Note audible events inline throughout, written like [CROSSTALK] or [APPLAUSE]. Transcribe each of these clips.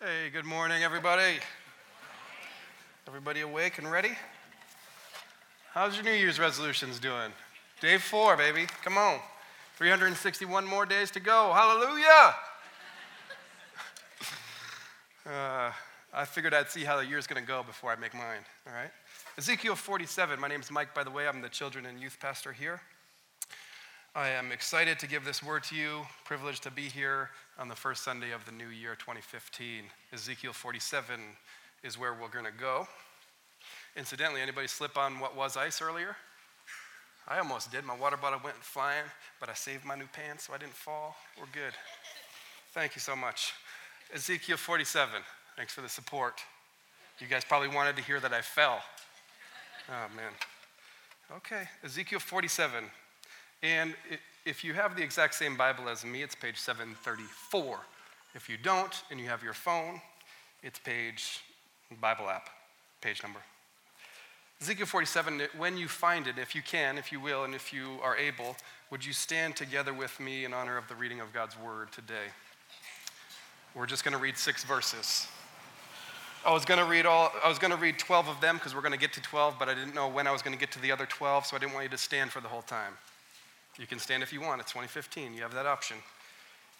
Hey, good morning, everybody. Everybody awake and ready? How's your New Year's resolutions doing? Day four, baby. Come on. 361 more days to go. Hallelujah. [LAUGHS] Uh, I figured I'd see how the year's going to go before I make mine, all right? Ezekiel 47. My name's Mike, by the way. I'm the children and youth pastor here. I am excited to give this word to you, privileged to be here on the first Sunday of the new year 2015. Ezekiel 47 is where we're going to go. Incidentally, anybody slip on what was ice earlier? I almost did. My water bottle went flying, but I saved my new pants so I didn't fall. We're good. Thank you so much. Ezekiel 47. Thanks for the support. You guys probably wanted to hear that I fell. Oh, man. Okay, Ezekiel 47. And if you have the exact same Bible as me, it's page 734. If you don't and you have your phone, it's page, Bible app, page number. Ezekiel 47, when you find it, if you can, if you will, and if you are able, would you stand together with me in honor of the reading of God's word today? We're just going to read six verses. I was going to read all I was going to read 12 of them because we're going to get to 12, but I didn't know when I was going to get to the other 12, so I didn't want you to stand for the whole time. You can stand if you want. It's 2015. You have that option.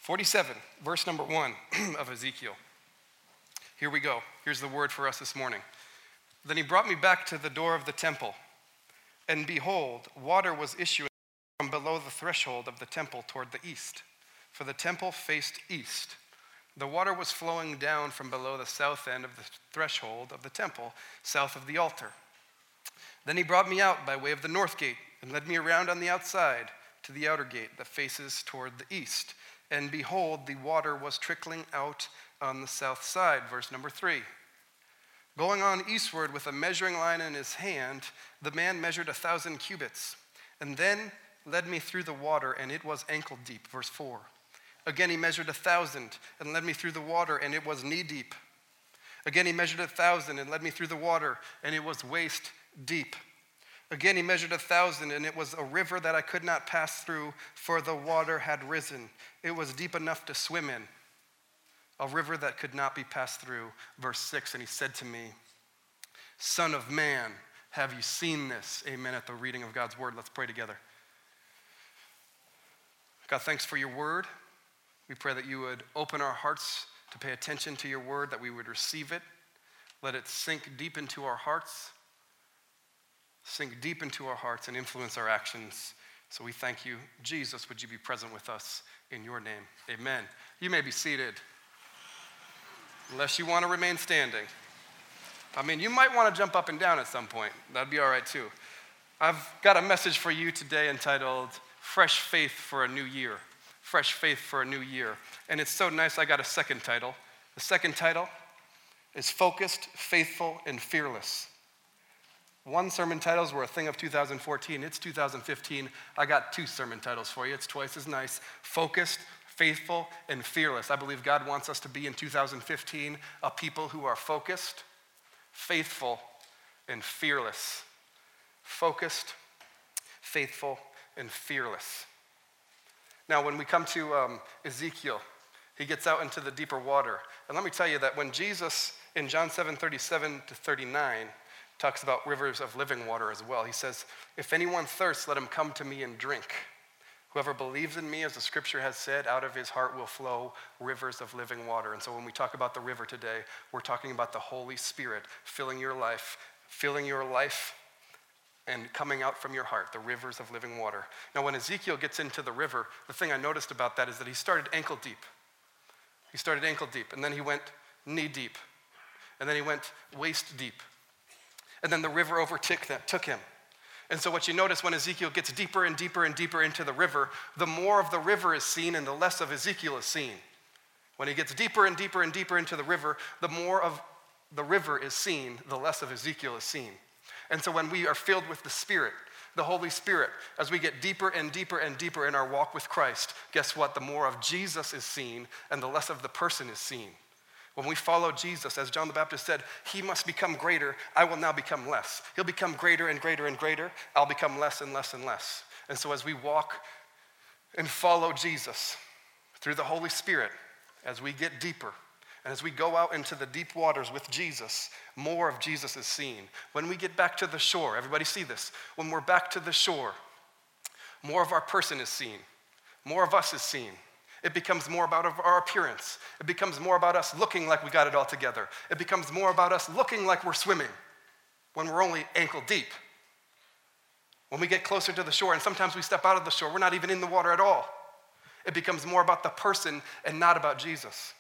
47, verse number 1 [CLEARS THROAT] of Ezekiel. Here we go. Here's the word for us this morning. Then he brought me back to the door of the temple, and behold, water was issuing from below the threshold of the temple toward the east, for the temple faced east. The water was flowing down from below the south end of the threshold of the temple, south of the altar. Then he brought me out by way of the north gate and led me around on the outside to the outer gate that faces toward the east. And behold, the water was trickling out on the south side. Verse number three. Going on eastward with a measuring line in his hand, the man measured a thousand cubits, and then led me through the water, and it was ankle deep. Verse 4. Again, he measured a thousand and led me through the water, and it was knee deep. Again, he measured a thousand and led me through the water, and it was waist deep. Again, he measured a thousand, and it was a river that I could not pass through, for the water had risen. It was deep enough to swim in, a river that could not be passed through. Verse 6 And he said to me, Son of man, have you seen this? Amen. At the reading of God's word, let's pray together. God, thanks for your word. We pray that you would open our hearts to pay attention to your word, that we would receive it. Let it sink deep into our hearts sink deep into our hearts and influence our actions. So we thank you. Jesus, would you be present with us in your name? Amen. You may be seated, unless you want to remain standing. I mean, you might want to jump up and down at some point. That'd be all right too. I've got a message for you today entitled Fresh Faith for a New Year. Fresh Faith for a New Year. And it's so nice, I got a second title. The second title is Focused, Faithful, and Fearless. One sermon titles were a thing of 2014. It's 2015. I got two sermon titles for you. It's twice as nice. Focused, faithful, and fearless. I believe God wants us to be in 2015 a people who are focused, faithful, and fearless. Focused, faithful, and fearless. Now, when we come to um, Ezekiel, he gets out into the deeper water. And let me tell you that when Jesus, in John 7 37 to 39, talks about rivers of living water as well. He says, If anyone thirsts, let him come to me and drink. Whoever believes in me, as the scripture has said, out of his heart will flow rivers of living water. And so when we talk about the river today, we're talking about the Holy Spirit filling your life, filling your life and coming out from your heart, the rivers of living water. Now, when Ezekiel gets into the river, the thing I noticed about that is that he started ankle deep. He started ankle deep, and then he went knee deep, and then he went waist deep, and then the river overtook them, took him. And so, what you notice when Ezekiel gets deeper and deeper and deeper into the river, the more of the river is seen and the less of Ezekiel is seen. When he gets deeper and deeper and deeper into the river, the more of the river is seen, the less of Ezekiel is seen. And so, when we are filled with the Spirit, the Holy Spirit, as we get deeper and deeper and deeper in our walk with Christ, guess what? The more of Jesus is seen and the less of the person is seen. When we follow Jesus, as John the Baptist said, he must become greater, I will now become less. He'll become greater and greater and greater, I'll become less and less and less. And so as we walk and follow Jesus through the Holy Spirit, as we get deeper, And as we go out into the deep waters with Jesus, more of Jesus is seen. When we get back to the shore, everybody see this? When we're back to the shore, more of our person is seen, more of us is seen. It becomes more about our appearance. It becomes more about us looking like we got it all together. It becomes more about us looking like we're swimming when we're only ankle deep. When we get closer to the shore, and sometimes we step out of the shore, we're not even in the water at all. It becomes more about the person and not about Jesus.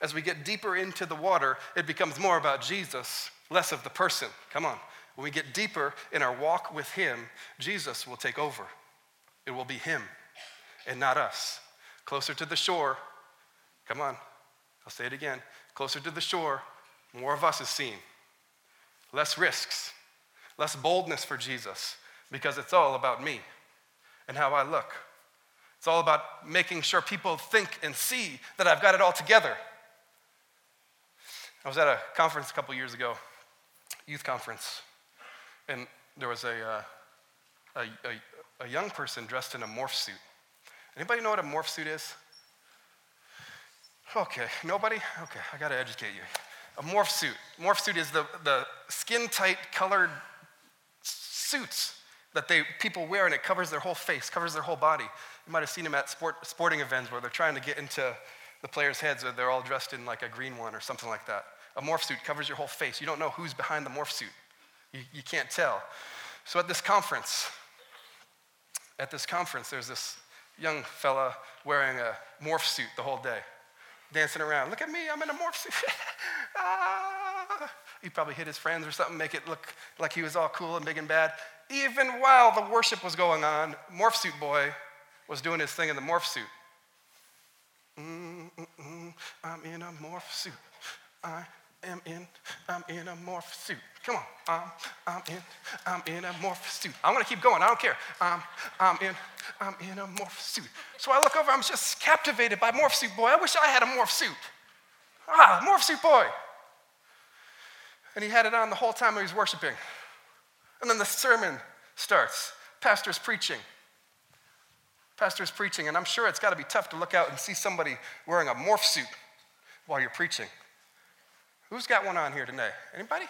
As we get deeper into the water, it becomes more about Jesus, less of the person. Come on. When we get deeper in our walk with Him, Jesus will take over. It will be Him and not us. Closer to the shore, come on, I'll say it again. Closer to the shore, more of us is seen. Less risks, less boldness for Jesus, because it's all about me and how I look. It's all about making sure people think and see that I've got it all together. I was at a conference a couple years ago, youth conference, and there was a, uh, a, a, a young person dressed in a morph suit. Anybody know what a morph suit is? Okay, nobody? Okay, I gotta educate you. A morph suit. Morph suit is the, the skin tight colored suits that they, people wear and it covers their whole face, covers their whole body. You might have seen them at sport, sporting events where they're trying to get into the players' heads or they're all dressed in like a green one or something like that. A morph suit covers your whole face. You don't know who's behind the morph suit. You, you can't tell. So at this conference, at this conference, there's this young fella wearing a morph suit the whole day, dancing around. Look at me, I'm in a morph suit. [LAUGHS] ah. He probably hit his friends or something, make it look like he was all cool and big and bad. Even while the worship was going on, Morph Suit Boy was doing his thing in the morph suit. Mm-mm-mm, I'm in a morph suit. I am in, I'm in a morph suit. Come on, I'm, I'm in, I'm in a morph suit. I'm gonna keep going, I don't care. I'm, I'm in, I'm in a morph suit. So I look over, I'm just captivated by morph suit boy. I wish I had a morph suit. Ah, morph suit boy. And he had it on the whole time he was worshiping. And then the sermon starts. Pastor's preaching. Pastor's preaching, and I'm sure it's got to be tough to look out and see somebody wearing a morph suit while you're preaching. Who's got one on here today? Anybody?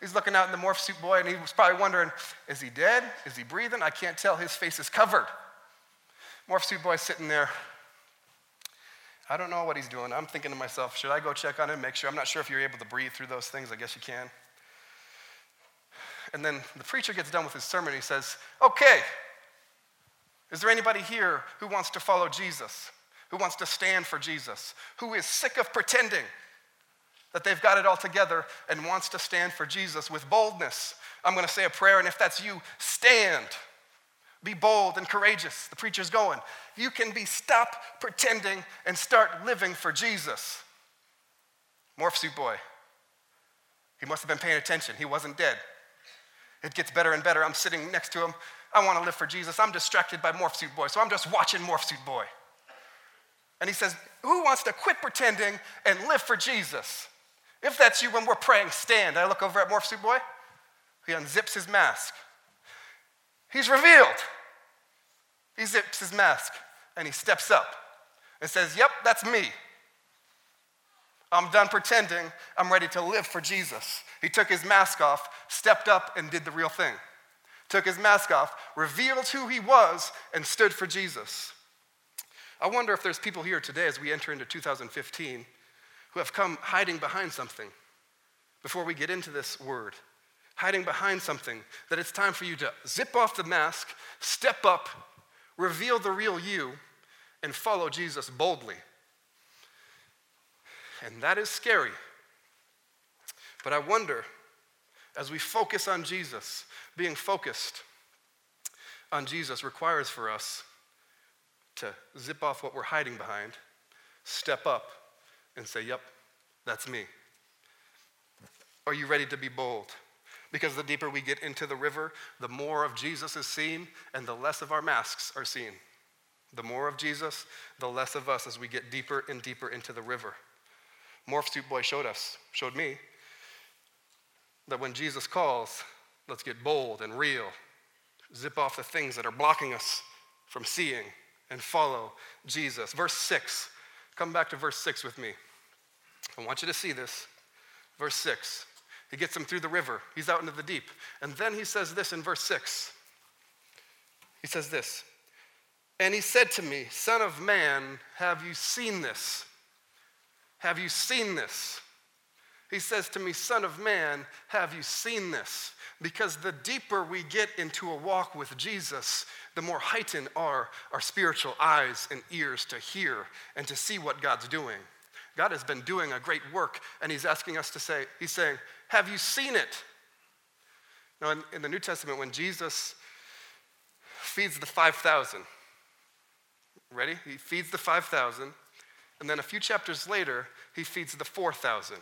He's looking out in the morph suit boy and he was probably wondering, is he dead? Is he breathing? I can't tell. His face is covered. Morph suit boy sitting there. I don't know what he's doing. I'm thinking to myself, should I go check on him, make sure? I'm not sure if you're able to breathe through those things. I guess you can. And then the preacher gets done with his sermon. He says, okay, is there anybody here who wants to follow Jesus, who wants to stand for Jesus, who is sick of pretending? That they've got it all together and wants to stand for Jesus with boldness. I'm going to say a prayer, and if that's you, stand. Be bold and courageous. The preacher's going. You can be stop pretending and start living for Jesus. Morph suit boy. He must have been paying attention. He wasn't dead. It gets better and better. I'm sitting next to him. I want to live for Jesus. I'm distracted by Morph Suit Boy, so I'm just watching Morph Suit Boy. And he says, Who wants to quit pretending and live for Jesus? If that's you when we're praying, stand. I look over at Morph Boy. He unzips his mask. He's revealed. He zips his mask and he steps up and says, Yep, that's me. I'm done pretending. I'm ready to live for Jesus. He took his mask off, stepped up, and did the real thing. Took his mask off, revealed who he was, and stood for Jesus. I wonder if there's people here today as we enter into 2015 who have come hiding behind something before we get into this word, hiding behind something, that it's time for you to zip off the mask, step up, reveal the real you, and follow Jesus boldly. And that is scary. But I wonder, as we focus on Jesus, being focused on Jesus requires for us to zip off what we're hiding behind, step up, and say, Yep, that's me? Are you ready to be bold? Because the deeper we get into the river, the more of Jesus is seen and the less of our masks are seen. The more of Jesus, the less of us as we get deeper and deeper into the river. Morph Boy showed us, showed me, that when Jesus calls, let's get bold and real. Zip off the things that are blocking us from seeing and follow Jesus. Verse 6 Come back to verse 6 with me. I want you to see this. Verse 6. He gets him through the river. He's out into the deep. And then he says this in verse 6. He says this. And he said to me, Son of man, have you seen this? Have you seen this? He says to me, Son of man, have you seen this? Because the deeper we get into a walk with Jesus, the more heightened are our spiritual eyes and ears to hear and to see what God's doing. God has been doing a great work, and He's asking us to say, He's saying, Have you seen it? Now, in, in the New Testament, when Jesus feeds the 5,000, ready? He feeds the 5,000, and then a few chapters later, He feeds the 4,000.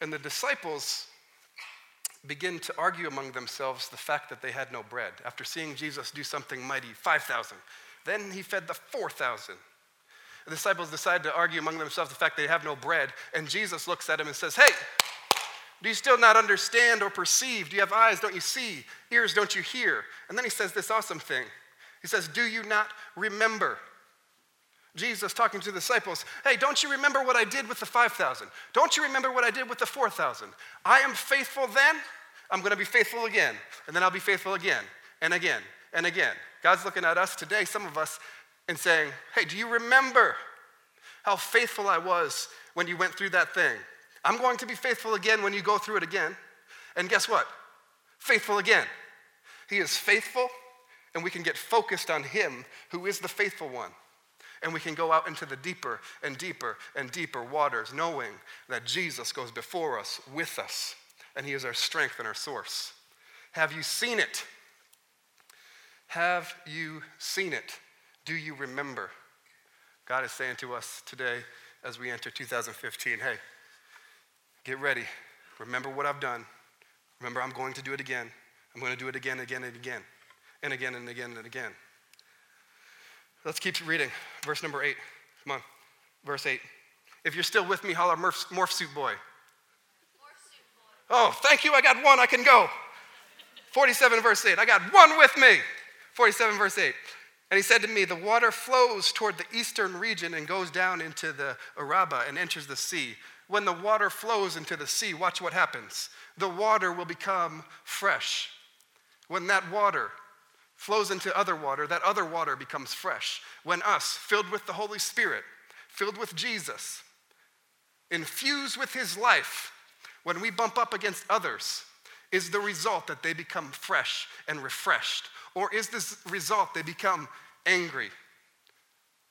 And the disciples begin to argue among themselves the fact that they had no bread. After seeing Jesus do something mighty, 5,000. Then he fed the 4,000. The disciples decide to argue among themselves the fact they have no bread, and Jesus looks at him and says, Hey, do you still not understand or perceive? Do you have eyes? Don't you see? Ears? Don't you hear? And then he says this awesome thing. He says, Do you not remember? Jesus talking to the disciples, Hey, don't you remember what I did with the 5,000? Don't you remember what I did with the 4,000? I am faithful then, I'm to be faithful again, and then I'll be faithful again, and again, and again. God's looking at us today, some of us, and saying, Hey, do you remember how faithful I was when you went through that thing? I'm going to be faithful again when you go through it again. And guess what? Faithful again. He is faithful, and we can get focused on Him who is the faithful one. And we can go out into the deeper and deeper and deeper waters, knowing that Jesus goes before us, with us, and He is our strength and our source. Have you seen it? Have you seen it? Do you remember? God is saying to us today as we enter 2015 hey, get ready. Remember what I've done. Remember, I'm going to do it again. I'm going to do it again, again, and again, and again, and again, and again. Let's keep reading. Verse number eight. Come on. Verse eight. If you're still with me, holler morph, morph suit boy. Oh, thank you. I got one. I can go. 47 verse 8. I got one with me. 47 verse 8. And he said to me, The water flows toward the eastern region and goes down into the Arabah and enters the sea. When the water flows into the sea, watch what happens. The water will become fresh. When that water flows into other water, that other water becomes fresh. When us, filled with the Holy Spirit, filled with Jesus, infused with his life, when we bump up against others, is the result that they become fresh and refreshed? Or is this result they become angry,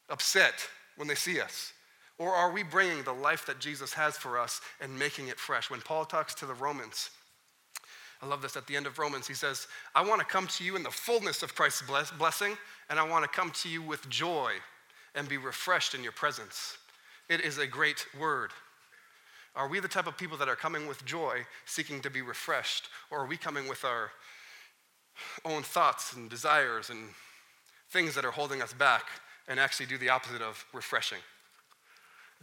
upset when they see us? Or are we bringing the life that Jesus has for us and making it fresh? When Paul talks to the Romans, I love this at the end of Romans. He says, I want to come to you in the fullness of Christ's blessing, and I want to come to you with joy and be refreshed in your presence. It is a great word. Are we the type of people that are coming with joy, seeking to be refreshed, or are we coming with our own thoughts and desires and things that are holding us back and actually do the opposite of refreshing?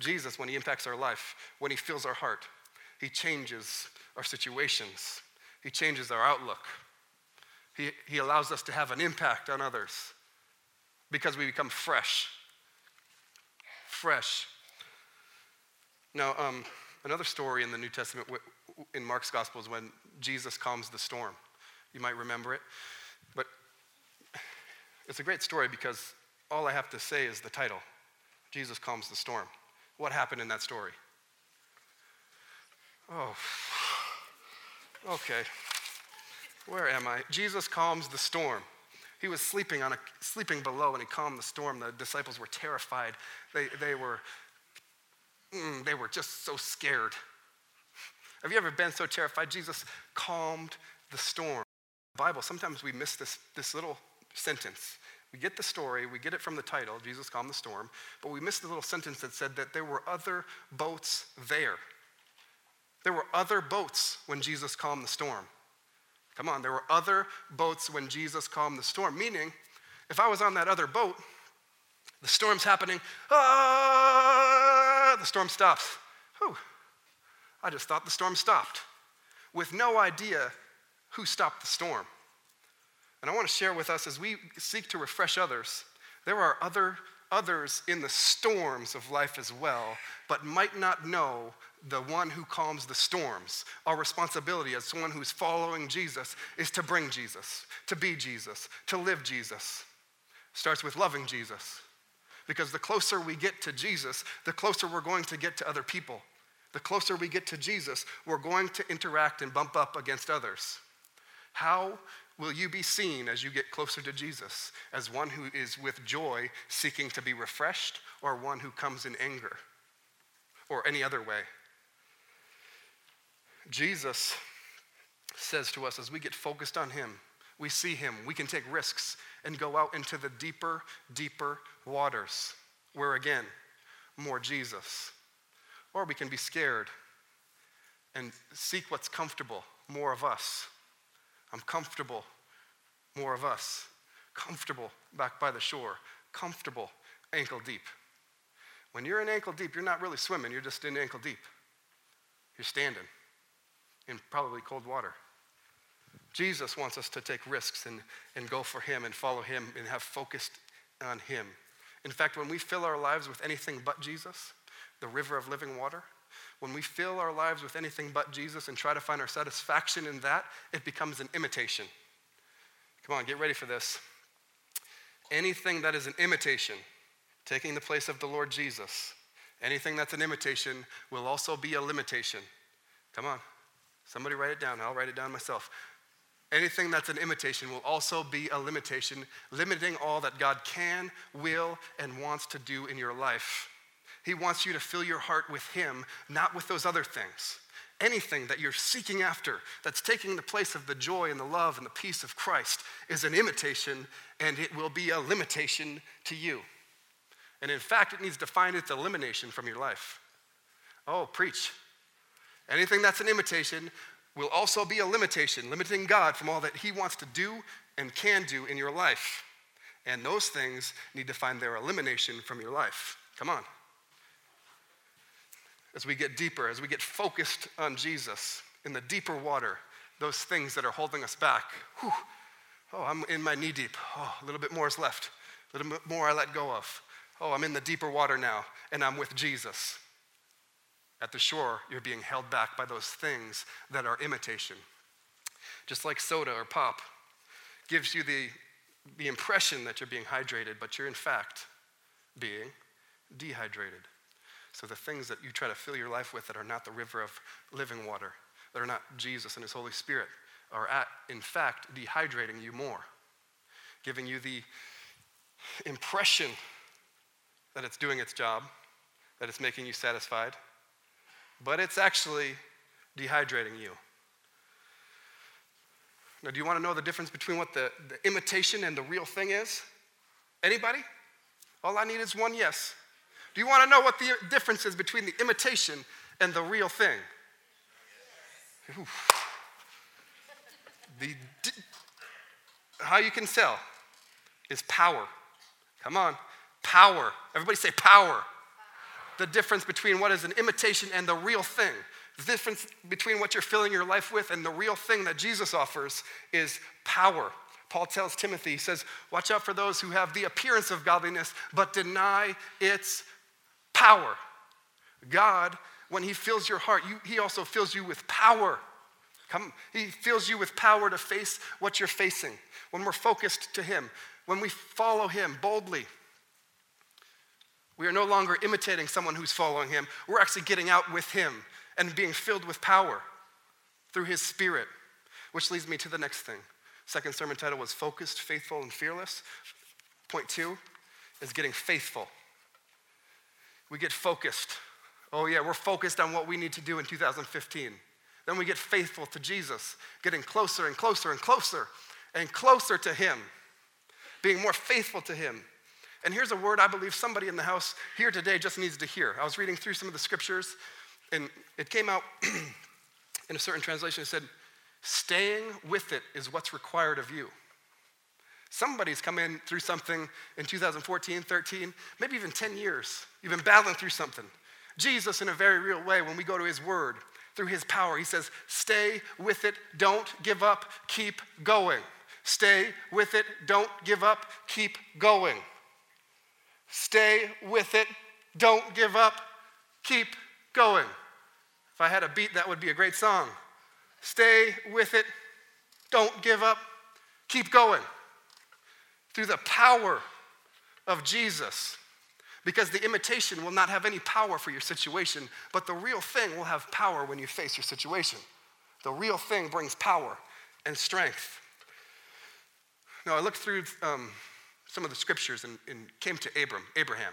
Jesus, when he impacts our life, when he fills our heart, he changes our situations. He changes our outlook. He, he allows us to have an impact on others because we become fresh. Fresh. Now, um, another story in the New Testament in Mark's Gospel is when Jesus calms the storm. You might remember it. But it's a great story because all I have to say is the title Jesus calms the storm. What happened in that story? Oh, Okay. Where am I? Jesus calms the storm. He was sleeping on a sleeping below and he calmed the storm. The disciples were terrified. They, they were mm, they were just so scared. Have you ever been so terrified? Jesus calmed the storm. The Bible, sometimes we miss this, this little sentence. We get the story, we get it from the title, Jesus calmed the storm, but we miss the little sentence that said that there were other boats there. There were other boats when Jesus calmed the storm. Come on, there were other boats when Jesus calmed the storm. Meaning, if I was on that other boat, the storm's happening, ah, the storm stops. Whew. I just thought the storm stopped with no idea who stopped the storm. And I want to share with us as we seek to refresh others, there are other others in the storms of life as well, but might not know the one who calms the storms. Our responsibility as someone who's following Jesus is to bring Jesus, to be Jesus, to live Jesus. Starts with loving Jesus. Because the closer we get to Jesus, the closer we're going to get to other people. The closer we get to Jesus, we're going to interact and bump up against others. How will you be seen as you get closer to Jesus? As one who is with joy seeking to be refreshed, or one who comes in anger, or any other way? Jesus says to us as we get focused on Him, we see Him, we can take risks and go out into the deeper, deeper waters where again, more Jesus. Or we can be scared and seek what's comfortable, more of us. I'm comfortable, more of us. Comfortable back by the shore, comfortable, ankle deep. When you're in ankle deep, you're not really swimming, you're just in ankle deep. You're standing in probably cold water. Jesus wants us to take risks and, and go for Him and follow Him and have focused on Him. In fact, when we fill our lives with anything but Jesus, the river of living water, when we fill our lives with anything but Jesus and try to find our satisfaction in that, it becomes an imitation. Come on, get ready for this. Anything that is an imitation, taking the place of the Lord Jesus, anything that's an imitation will also be a limitation. Come on. Somebody write it down. I'll write it down myself. Anything that's an imitation will also be a limitation, limiting all that God can, will, and wants to do in your life. He wants you to fill your heart with Him, not with those other things. Anything that you're seeking after that's taking the place of the joy and the love and the peace of Christ is an imitation, and it will be a limitation to you. And in fact, it needs to find its elimination from your life. Oh, preach. Anything that's an imitation will also be a limitation, limiting God from all that He wants to do and can do in your life. And those things need to find their elimination from your life. Come on. As we get deeper, as we get focused on Jesus in the deeper water, those things that are holding us back, whew, oh, I'm in my knee deep. Oh, a little bit more is left. A little bit more I let go of. Oh, I'm in the deeper water now, and I'm with Jesus. At the shore, you're being held back by those things that are imitation. Just like soda or pop gives you the, the impression that you're being hydrated, but you're in fact being dehydrated. So the things that you try to fill your life with that are not the river of living water, that are not Jesus and His Holy Spirit, are at, in fact, dehydrating you more, giving you the impression that it's doing its job, that it's making you satisfied, but it's actually dehydrating you. Now, do you want to know the difference between what the, the imitation and the real thing is? Anybody? All I need is one yes. Do you want to know what the difference is between the imitation and the real thing? The, how you can tell is power. Come on, power. Everybody say power the difference between what is an imitation and the real thing. The difference between what you're filling your life with and the real thing that Jesus offers is power. Paul tells Timothy, he says, Watch out for those who have the appearance of godliness, but deny its power. God, when He fills your heart, you, He also fills you with power. Come, he fills you with power to face what you're facing. When we're focused to Him, when we follow Him boldly, we are no longer imitating someone who's following him. We're actually getting out with him and being filled with power through his spirit. Which leads me to the next thing. Second sermon title was Focused, Faithful, and Fearless. Point two is getting faithful. We get focused. Oh, yeah, we're focused on what we need to do in 2015. Then we get faithful to Jesus, getting closer and closer and closer and closer to Him, being more faithful to Him, and here's a word I believe somebody in the house here today just needs to hear. I was reading through some of the scriptures, and it came out [CLEARS THROAT] in a certain translation. It said, Staying with it is what's required of you. Somebody's come in through something in 2014, 13, maybe even 10 years. You've been battling through something. Jesus, in a very real way, when we go to his word, through his power, he says, Stay with it, don't give up, keep going. Stay with it, don't give up, keep going. Stay with it. Don't give up. Keep going. If I had a beat, that would be a great song. Stay with it. Don't give up. Keep going. Through the power of Jesus. Because the imitation will not have any power for your situation, but the real thing will have power when you face your situation. The real thing brings power and strength. Now, I looked through um, some of the scriptures and, and came to Abram, Abraham.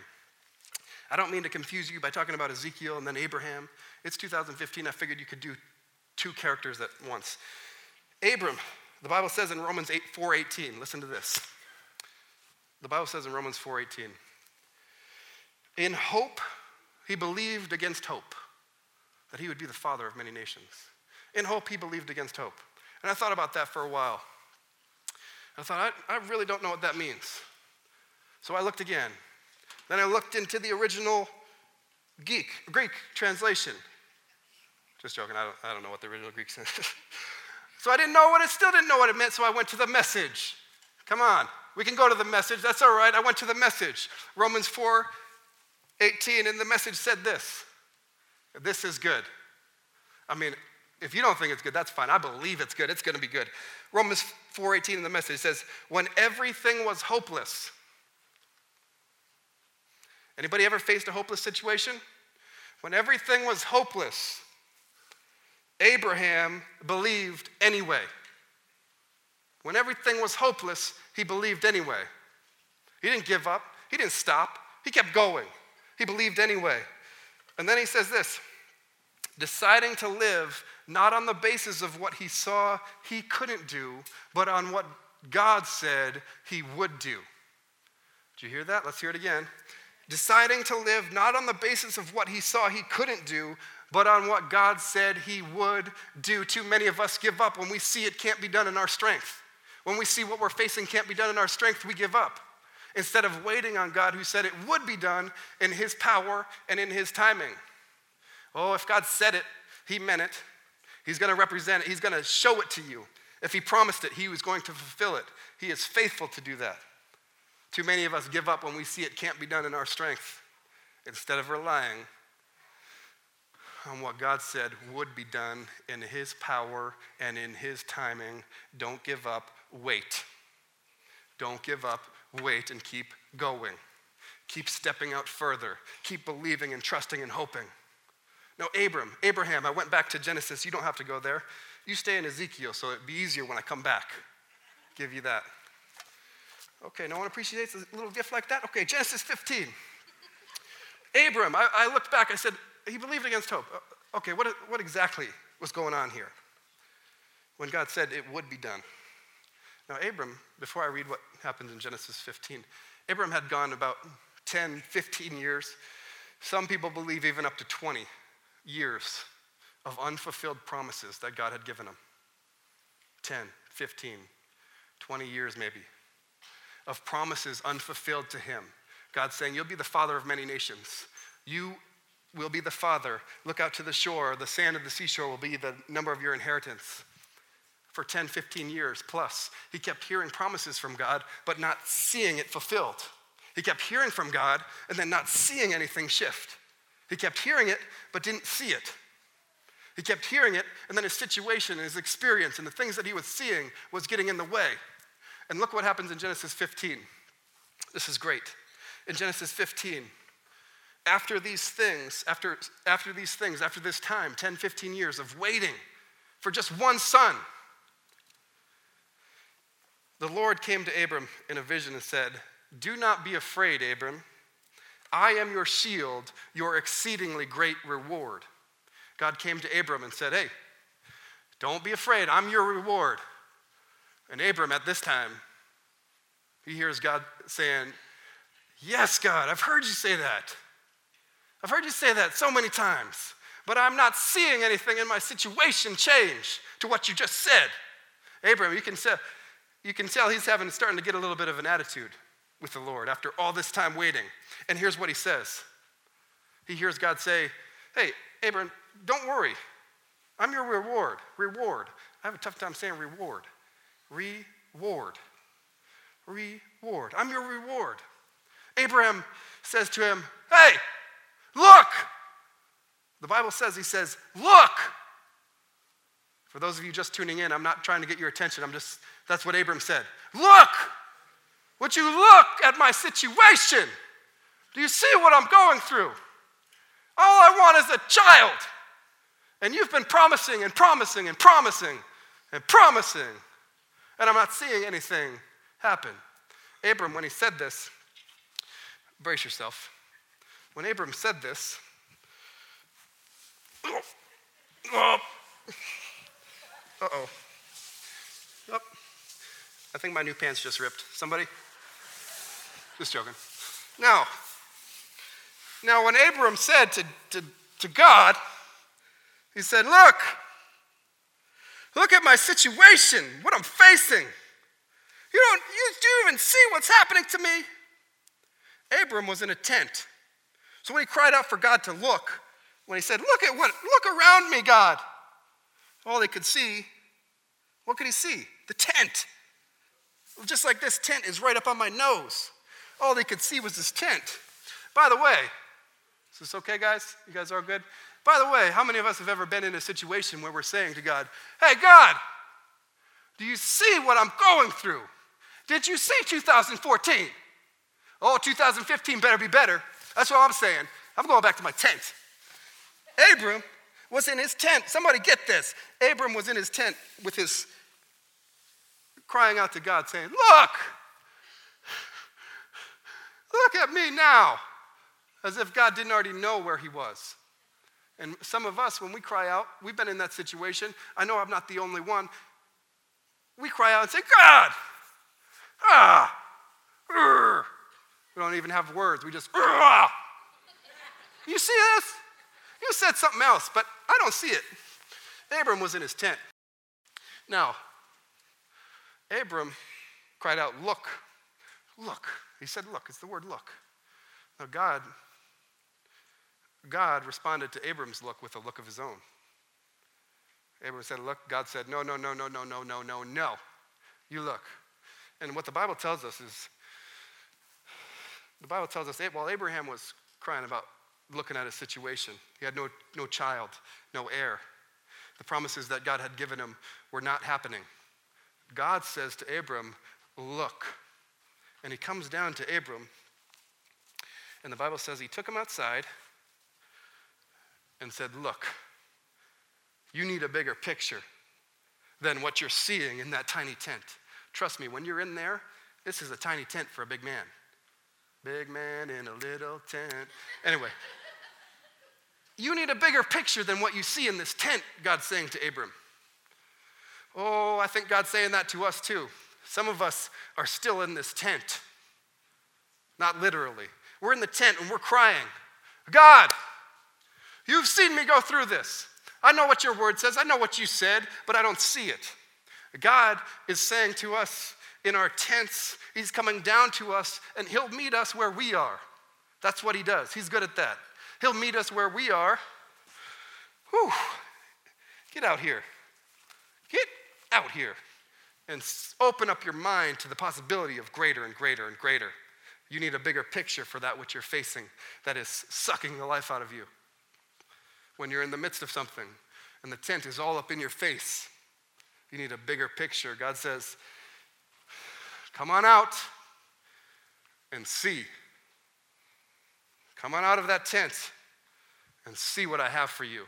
I don't mean to confuse you by talking about Ezekiel and then Abraham. It's 2015. I figured you could do two characters at once. Abram, the Bible says in Romans 8, 4:18. Listen to this. The Bible says in Romans 4:18. In hope, he believed against hope that he would be the father of many nations. In hope, he believed against hope. And I thought about that for a while. I thought, I, I really don't know what that means. So I looked again. Then I looked into the original Greek, translation. Just joking, I don't, I don't know what the original Greek says. [LAUGHS] so I didn't know what it, still didn't know what it meant, so I went to the message. Come on, we can go to the message, that's all right. I went to the message. Romans 4 18, and the message said this This is good. I mean, if you don't think it's good, that's fine. I believe it's good. It's going to be good. Romans 4:18 in the message says, "When everything was hopeless." Anybody ever faced a hopeless situation? When everything was hopeless, Abraham believed anyway. When everything was hopeless, he believed anyway. He didn't give up. He didn't stop. He kept going. He believed anyway. And then he says this deciding to live not on the basis of what he saw he couldn't do, but on what God said he would do. Did you hear that? Let's hear it again. Deciding to live not on the basis of what he saw he couldn't do, but on what God said he would do. Too many of us give up when we see it can't be done in our strength. When we see what we're facing can't be done in our strength, we give up. Instead of waiting on God who said it would be done in his power and in his timing. Oh, if God said it, he meant it. He's going to represent it, He's going to show it to you. If He promised it, He was going to fulfill it. He is faithful to do that. Too many of us give up when we see it can't be done in our strength instead of relying on what God said would be done in His power and in His timing. Don't give up, wait. Don't give up, wait, and keep going. Keep stepping out further. Keep believing and trusting and hoping. No, Abram, Abraham, I went back to Genesis. You don't have to go there. You stay in Ezekiel, so it'd be easier when I come back. Give you that. Okay, no one appreciates a little gift like that? Okay, Genesis 15. Abram, I, I looked back, I said, he believed against hope. Uh, okay, what, what exactly was going on here when God said it would be done? Now, Abram, before I read what happened in Genesis 15, Abram had gone about 10, 15 years. Some people believe even up to 20 years of unfulfilled promises that God had given him 10, 15, 20 years maybe of promises unfulfilled to him. God saying, You'll be the father of many nations. You will be the father. Look out to the shore. The sand of the seashore will be the number of your inheritance. For 10, 15 years plus, he kept hearing promises from God, but not seeing it fulfilled. He kept hearing from God and then not seeing anything shift. He kept hearing it, but didn't see it. He kept hearing it, and then his situation and his experience and the things that he was seeing was getting in the way. And look what happens in Genesis 15. This is great. In Genesis 15, after these things, after, after these things, after this time, 10, 15 years of waiting for just one son, the Lord came to Abram in a vision and said, Do not be afraid, Abram. I am your shield, your exceedingly great reward. God came to Abram and said, Hey, don't be afraid, I'm your reward. And Abram, at this time, he hears God saying, Yes, God, I've heard you say that. I've heard you say that so many times, but I'm not seeing anything in my situation change to what you just said. Abram, you can tell, you can tell he's having starting to get a little bit of an attitude with the Lord after all this time waiting. And here's what he says He hears God say, Hey, Abram, don't worry. I'm your reward. Reward. I have a tough time saying reward. Reward. Reward. I'm your reward. Abraham says to him, Hey, look! The Bible says, He says, Look! For those of you just tuning in, I'm not trying to get your attention. I'm just, that's what Abram said. Look! Would you look at my situation? Do you see what I'm going through? All I want is a child. And you've been promising and promising and promising and promising. And I'm not seeing anything happen. Abram, when he said this, brace yourself. When Abram said this, uh oh. Oh. I think my new pants just ripped. Somebody? Just joking. Now, now when Abram said to, to, to God, he said, Look, look at my situation, what I'm facing. You don't, you, do even see what's happening to me? Abram was in a tent. So when he cried out for God to look, when he said, Look at what, look around me, God, all he could see, what could he see? The tent. Just like this tent is right up on my nose. All they could see was this tent. By the way, is this okay, guys? You guys are good? By the way, how many of us have ever been in a situation where we're saying to God, Hey, God, do you see what I'm going through? Did you see 2014? Oh, 2015 better be better. That's what I'm saying. I'm going back to my tent. Abram was in his tent. Somebody get this. Abram was in his tent with his crying out to God, saying, Look, look at me now. As if God didn't already know where he was. And some of us, when we cry out, we've been in that situation. I know I'm not the only one. We cry out and say, God, ah, urgh. we don't even have words. We just. You see this? You said something else, but I don't see it. Abram was in his tent. Now, Abram cried out, Look, look. He said, Look. It's the word look. Now, God, God responded to Abram's look with a look of his own. Abram said, Look. God said, No, no, no, no, no, no, no, no, no. You look. And what the Bible tells us is the Bible tells us while Abraham was crying about looking at his situation, he had no, no child, no heir. The promises that God had given him were not happening. God says to Abram, Look. And he comes down to Abram, and the Bible says he took him outside and said, Look, you need a bigger picture than what you're seeing in that tiny tent. Trust me, when you're in there, this is a tiny tent for a big man. Big man in a little tent. Anyway, you need a bigger picture than what you see in this tent, God's saying to Abram. Oh, I think God's saying that to us too. Some of us are still in this tent. Not literally. We're in the tent and we're crying, God, you've seen me go through this. I know what your word says, I know what you said, but I don't see it. God is saying to us in our tents, He's coming down to us and He'll meet us where we are. That's what He does. He's good at that. He'll meet us where we are. Whew. Get out here. Get out here and open up your mind to the possibility of greater and greater and greater. You need a bigger picture for that which you're facing that is sucking the life out of you. When you're in the midst of something and the tent is all up in your face, you need a bigger picture. God says, Come on out and see. Come on out of that tent and see what I have for you.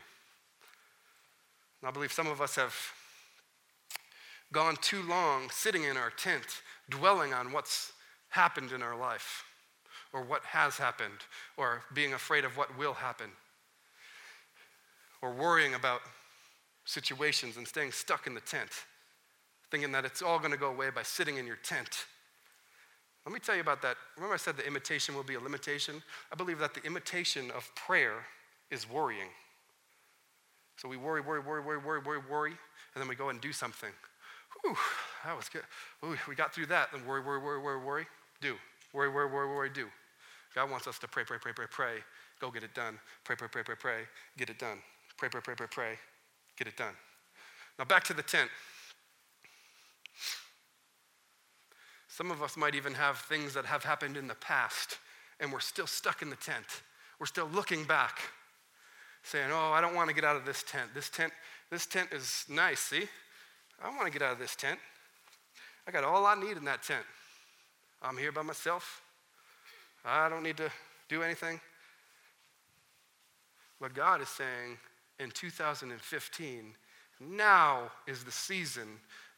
And I believe some of us have gone too long sitting in our tent, dwelling on what's happened in our life, or what has happened, or being afraid of what will happen, or worrying about situations and staying stuck in the tent, thinking that it's all going to go away by sitting in your tent. Let me tell you about that. Remember, I said the imitation will be a limitation? I believe that the imitation of prayer is worrying. So we worry, worry, worry, worry, worry, worry, worry, and then we go and do something. Whew, that was good. Ooh, we got through that. Then worry, worry, worry, worry, worry, do. Worry, worry, worry, worry, do. God wants us to pray, pray, pray, pray, pray. Go get it done. Pray, pray, pray, pray, pray. Get it done. Pray, pray, pray, pray, pray. Get it done. Now back to the tent. Some of us might even have things that have happened in the past, and we're still stuck in the tent. We're still looking back, saying, Oh, I don't want to get out of this tent. This tent, this tent is nice, see? I want to get out of this tent. I got all I need in that tent. I'm here by myself. I don't need to do anything. But God is saying in 2015, now is the season,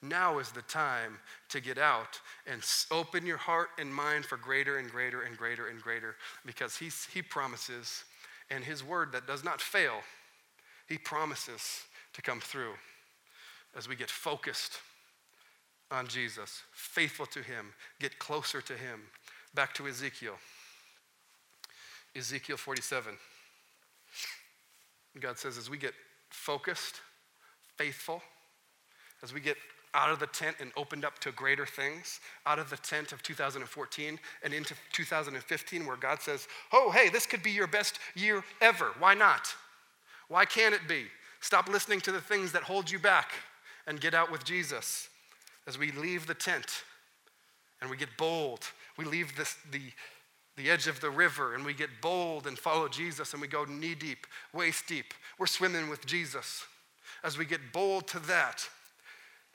now is the time to get out and open your heart and mind for greater and greater and greater and greater because he's, He promises, and His word that does not fail, He promises to come through as we get focused on Jesus, faithful to Him, get closer to Him. Back to Ezekiel. Ezekiel 47. God says, as we get focused, faithful, as we get out of the tent and opened up to greater things, out of the tent of 2014 and into 2015, where God says, Oh, hey, this could be your best year ever. Why not? Why can't it be? Stop listening to the things that hold you back and get out with Jesus. As we leave the tent and we get bold, we leave this, the, the edge of the river and we get bold and follow Jesus and we go knee deep, waist deep. We're swimming with Jesus. As we get bold to that,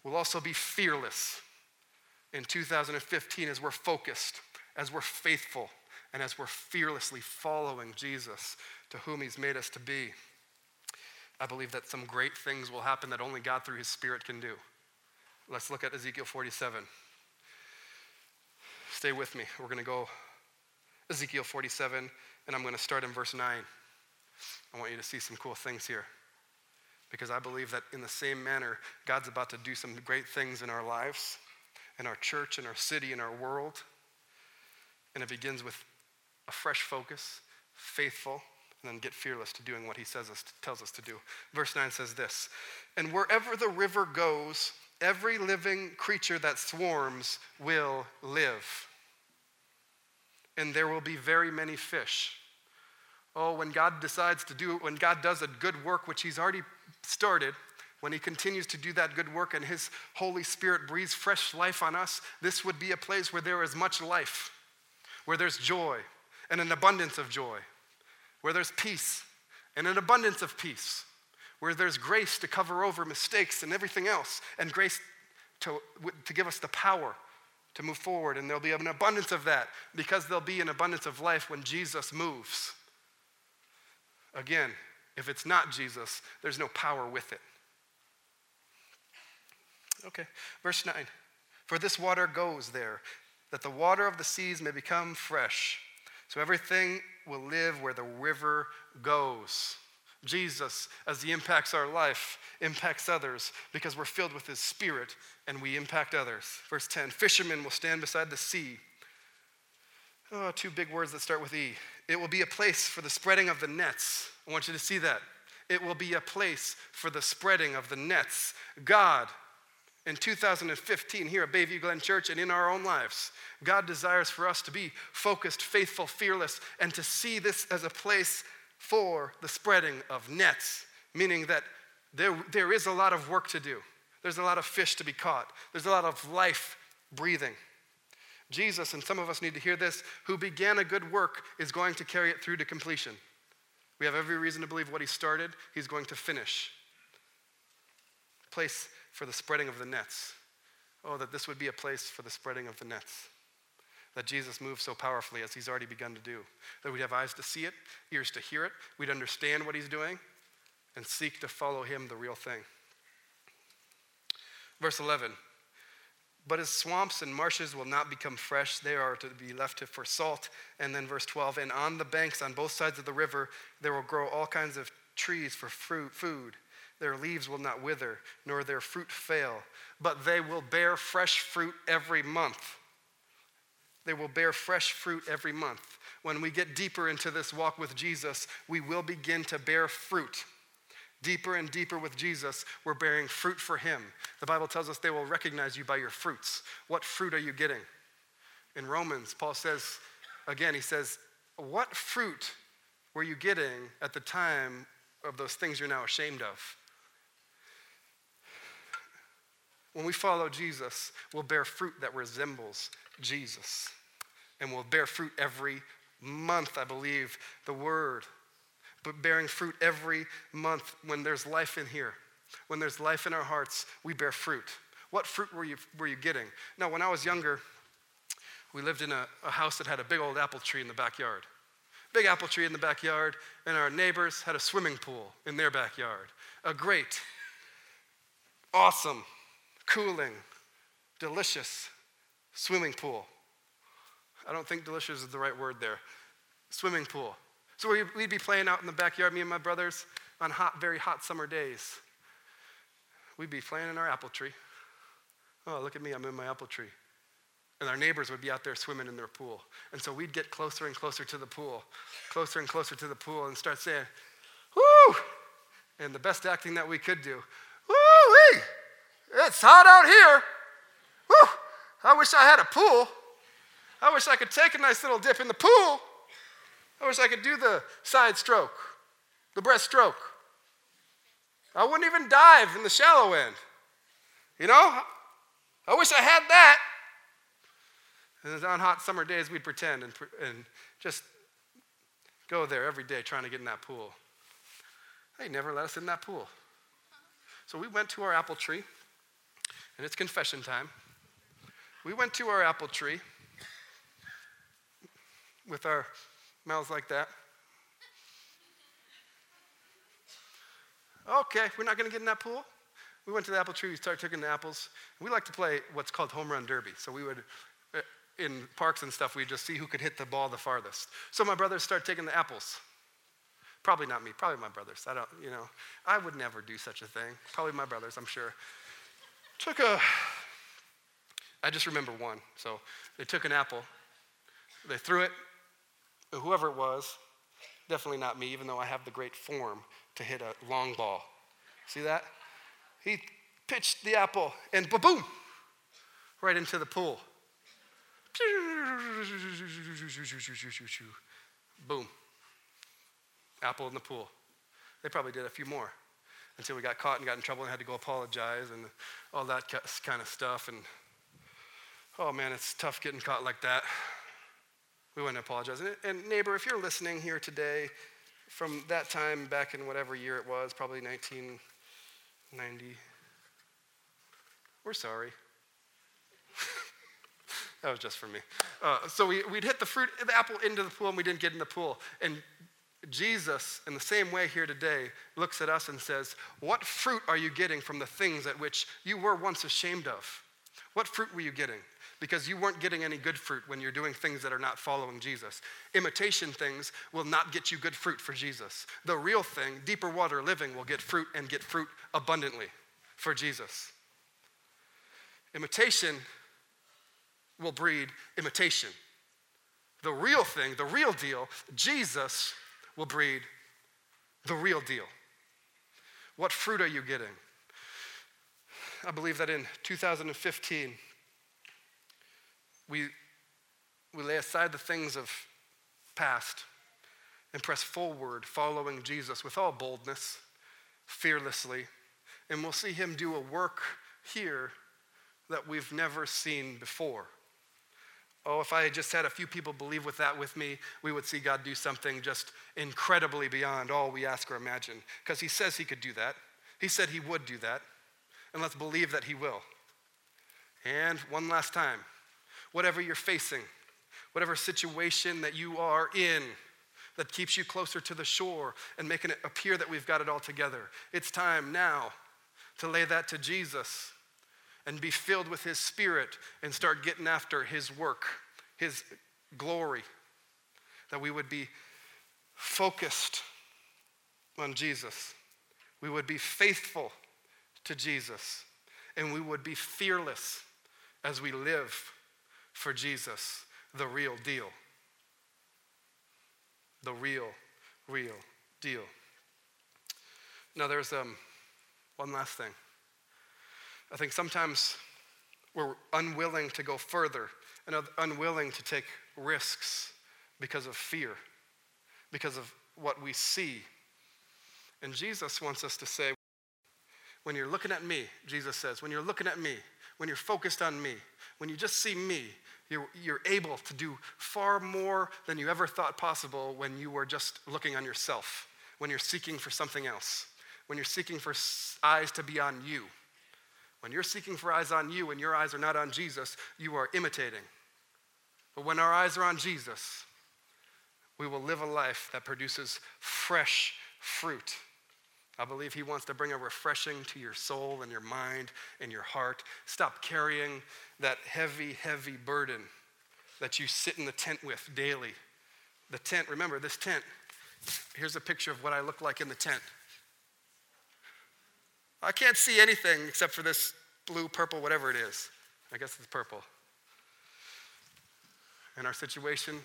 we'll also be fearless in 2015 as we're focused, as we're faithful, and as we're fearlessly following Jesus to whom He's made us to be. I believe that some great things will happen that only God through His Spirit can do. Let's look at Ezekiel 47. Stay with me. We're going to go Ezekiel 47, and I'm going to start in verse 9. I want you to see some cool things here. Because I believe that in the same manner, God's about to do some great things in our lives, in our church, in our city, in our world. And it begins with a fresh focus, faithful, and then get fearless to doing what he says us, tells us to do. Verse 9 says this And wherever the river goes, every living creature that swarms will live and there will be very many fish. Oh, when God decides to do, when God does a good work, which He's already started, when He continues to do that good work and His Holy Spirit breathes fresh life on us, this would be a place where there is much life, where there's joy and an abundance of joy, where there's peace and an abundance of peace, where there's grace to cover over mistakes and everything else, and grace to, to give us the power to move forward, and there'll be an abundance of that because there'll be an abundance of life when Jesus moves. Again, if it's not Jesus, there's no power with it. Okay, verse 9. For this water goes there, that the water of the seas may become fresh. So everything will live where the river goes. Jesus, as he impacts our life, impacts others because we're filled with his spirit and we impact others. Verse 10 Fishermen will stand beside the sea. Oh, two big words that start with E. It will be a place for the spreading of the nets. I want you to see that. It will be a place for the spreading of the nets. God, in 2015, here at Bayview Glen Church and in our own lives, God desires for us to be focused, faithful, fearless, and to see this as a place for the spreading of nets, meaning that there, there is a lot of work to do. There's a lot of fish to be caught. There's a lot of life breathing. Jesus, and some of us need to hear this, who began a good work is going to carry it through to completion. We have every reason to believe what he started, he's going to finish. Place for the spreading of the nets. Oh, that this would be a place for the spreading of the nets that Jesus moves so powerfully as he's already begun to do. That we'd have eyes to see it, ears to hear it, we'd understand what he's doing, and seek to follow him, the real thing. Verse 11 But as swamps and marshes will not become fresh, they are to be left for salt. And then verse 12 And on the banks on both sides of the river, there will grow all kinds of trees for fruit, food. Their leaves will not wither, nor their fruit fail, but they will bear fresh fruit every month they will bear fresh fruit every month. When we get deeper into this walk with Jesus, we will begin to bear fruit. Deeper and deeper with Jesus, we're bearing fruit for Him. The Bible tells us they will recognize you by your fruits. What fruit are you getting? In Romans, Paul says, again, he says, What fruit were you getting at the time of those things you're now ashamed of? When we follow Jesus, we'll bear fruit that resembles Jesus and will bear fruit every month, I believe, the word, but bearing fruit every month when there's life in here. When there's life in our hearts, we bear fruit. What fruit were you, were you getting? Now, when I was younger, we lived in a, a house that had a big old apple tree in the backyard. Big apple tree in the backyard, and our neighbors had a swimming pool in their backyard. A great, awesome, cooling, delicious swimming pool. I don't think delicious is the right word there. Swimming pool. So we'd be playing out in the backyard, me and my brothers, on hot, very hot summer days. We'd be playing in our apple tree. Oh, look at me, I'm in my apple tree. And our neighbors would be out there swimming in their pool. And so we'd get closer and closer to the pool, closer and closer to the pool, and start saying, Woo! And the best acting that we could do, Woo! It's hot out here. Woo! I wish I had a pool. I wish I could take a nice little dip in the pool. I wish I could do the side stroke, the breaststroke. I wouldn't even dive in the shallow end. You know? I wish I had that. And on hot summer days, we'd pretend and, and just go there every day trying to get in that pool. They never let us in that pool. So we went to our apple tree, and it's confession time. We went to our apple tree with our mouths like that. Okay, we're not going to get in that pool. We went to the apple tree, we started taking the apples. We like to play what's called home run derby. So we would, uh, in parks and stuff, we'd just see who could hit the ball the farthest. So my brothers started taking the apples. Probably not me, probably my brothers. I don't, you know, I would never do such a thing. Probably my brothers, I'm sure. Took a, I just remember one. So they took an apple, they threw it, whoever it was, definitely not me, even though I have the great form to hit a long ball. See that? He pitched the apple and ba boom, right into the pool. Boom. Apple in the pool. They probably did a few more until we got caught and got in trouble and had to go apologize and all that kind of stuff. And oh man, it's tough getting caught like that. We wouldn't apologize. And, neighbor, if you're listening here today, from that time back in whatever year it was, probably 1990, we're sorry. [LAUGHS] that was just for me. Uh, so we, we'd hit the fruit, the apple into the pool, and we didn't get in the pool. And Jesus, in the same way here today, looks at us and says, What fruit are you getting from the things at which you were once ashamed of? What fruit were you getting? Because you weren't getting any good fruit when you're doing things that are not following Jesus. Imitation things will not get you good fruit for Jesus. The real thing, deeper water living, will get fruit and get fruit abundantly for Jesus. Imitation will breed imitation. The real thing, the real deal, Jesus will breed the real deal. What fruit are you getting? I believe that in 2015, we, we lay aside the things of past and press forward following Jesus with all boldness, fearlessly, and we'll see him do a work here that we've never seen before. Oh, if I had just had a few people believe with that with me, we would see God do something just incredibly beyond all we ask or imagine. Because He says He could do that. He said He would do that. And let's believe that He will. And one last time whatever you're facing, whatever situation that you are in that keeps you closer to the shore and making it appear that we've got it all together, it's time now to lay that to Jesus and be filled with His Spirit and start getting after His work, His glory. That we would be focused on Jesus. We would be faithful to Jesus. And we would be fearless as we live for Jesus, the real deal. The real, real deal. Now, there's um, one last thing. I think sometimes we're unwilling to go further and unwilling to take risks because of fear, because of what we see. And Jesus wants us to say, when you're looking at me, Jesus says, when you're looking at me, when you're focused on me, when you just see me, You're, you're able to do far more than you ever thought possible when you were just looking on yourself, when you're seeking for something else, when you're seeking for eyes to be on you. When you're seeking for eyes on you and your eyes are not on Jesus, you are imitating. But when our eyes are on Jesus, we will live a life that produces fresh fruit. I believe He wants to bring a refreshing to your soul and your mind and your heart. Stop carrying that heavy, heavy burden that you sit in the tent with daily. The tent, remember this tent, here's a picture of what I look like in the tent. I can't see anything except for this blue, purple, whatever it is. I guess it's purple. In our situation,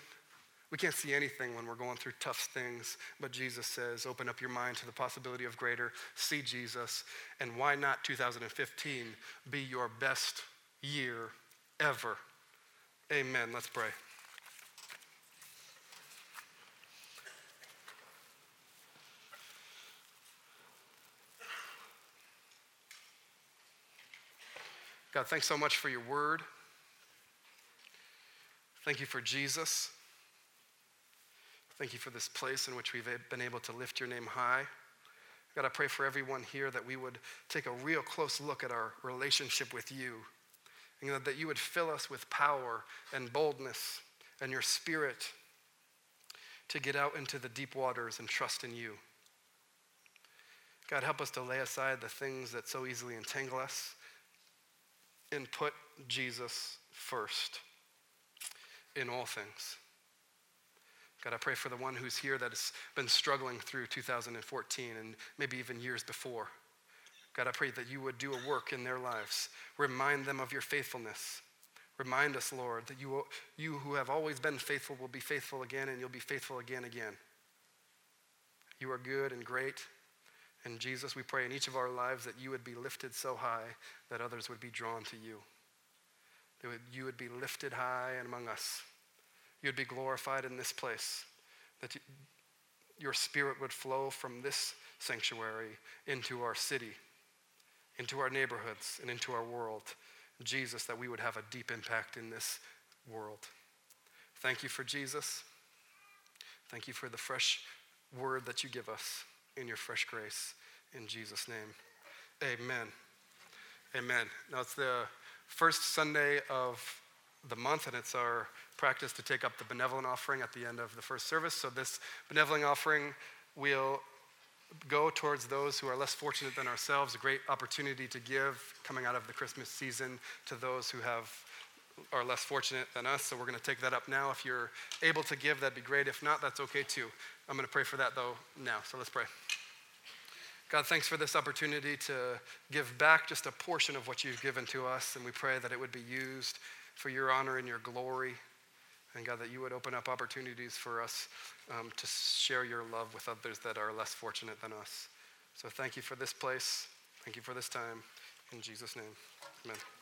we can't see anything when we're going through tough things, but Jesus says, open up your mind to the possibility of greater, see Jesus, and why not 2015 be your best year ever? Amen. Let's pray. God, thanks so much for your word. Thank you for Jesus. Thank you for this place in which we've been able to lift your name high. God, I pray for everyone here that we would take a real close look at our relationship with you, and that you would fill us with power and boldness and your spirit to get out into the deep waters and trust in you. God, help us to lay aside the things that so easily entangle us and put Jesus first in all things. God, I pray for the one who's here that has been struggling through 2014 and maybe even years before. God, I pray that you would do a work in their lives. Remind them of your faithfulness. Remind us, Lord, that you, you who have always been faithful will be faithful again and you'll be faithful again again. You are good and great. And Jesus, we pray in each of our lives that you would be lifted so high that others would be drawn to you. That you would be lifted high and among us. You would be glorified in this place. That your spirit would flow from this sanctuary into our city, into our neighborhoods, and into our world. Jesus, that we would have a deep impact in this world. Thank you for Jesus. Thank you for the fresh word that you give us in your fresh grace. In Jesus' name, amen. Amen. Now it's the first Sunday of the month, and it's our practice to take up the benevolent offering at the end of the first service. So this benevolent offering will go towards those who are less fortunate than ourselves, a great opportunity to give coming out of the Christmas season to those who have are less fortunate than us. So we're going to take that up now. If you're able to give, that'd be great. If not, that's okay too. I'm going to pray for that though now. So let's pray. God, thanks for this opportunity to give back just a portion of what you've given to us, and we pray that it would be used for your honor and your glory. And God, that you would open up opportunities for us um, to share your love with others that are less fortunate than us. So thank you for this place. Thank you for this time. In Jesus' name, amen.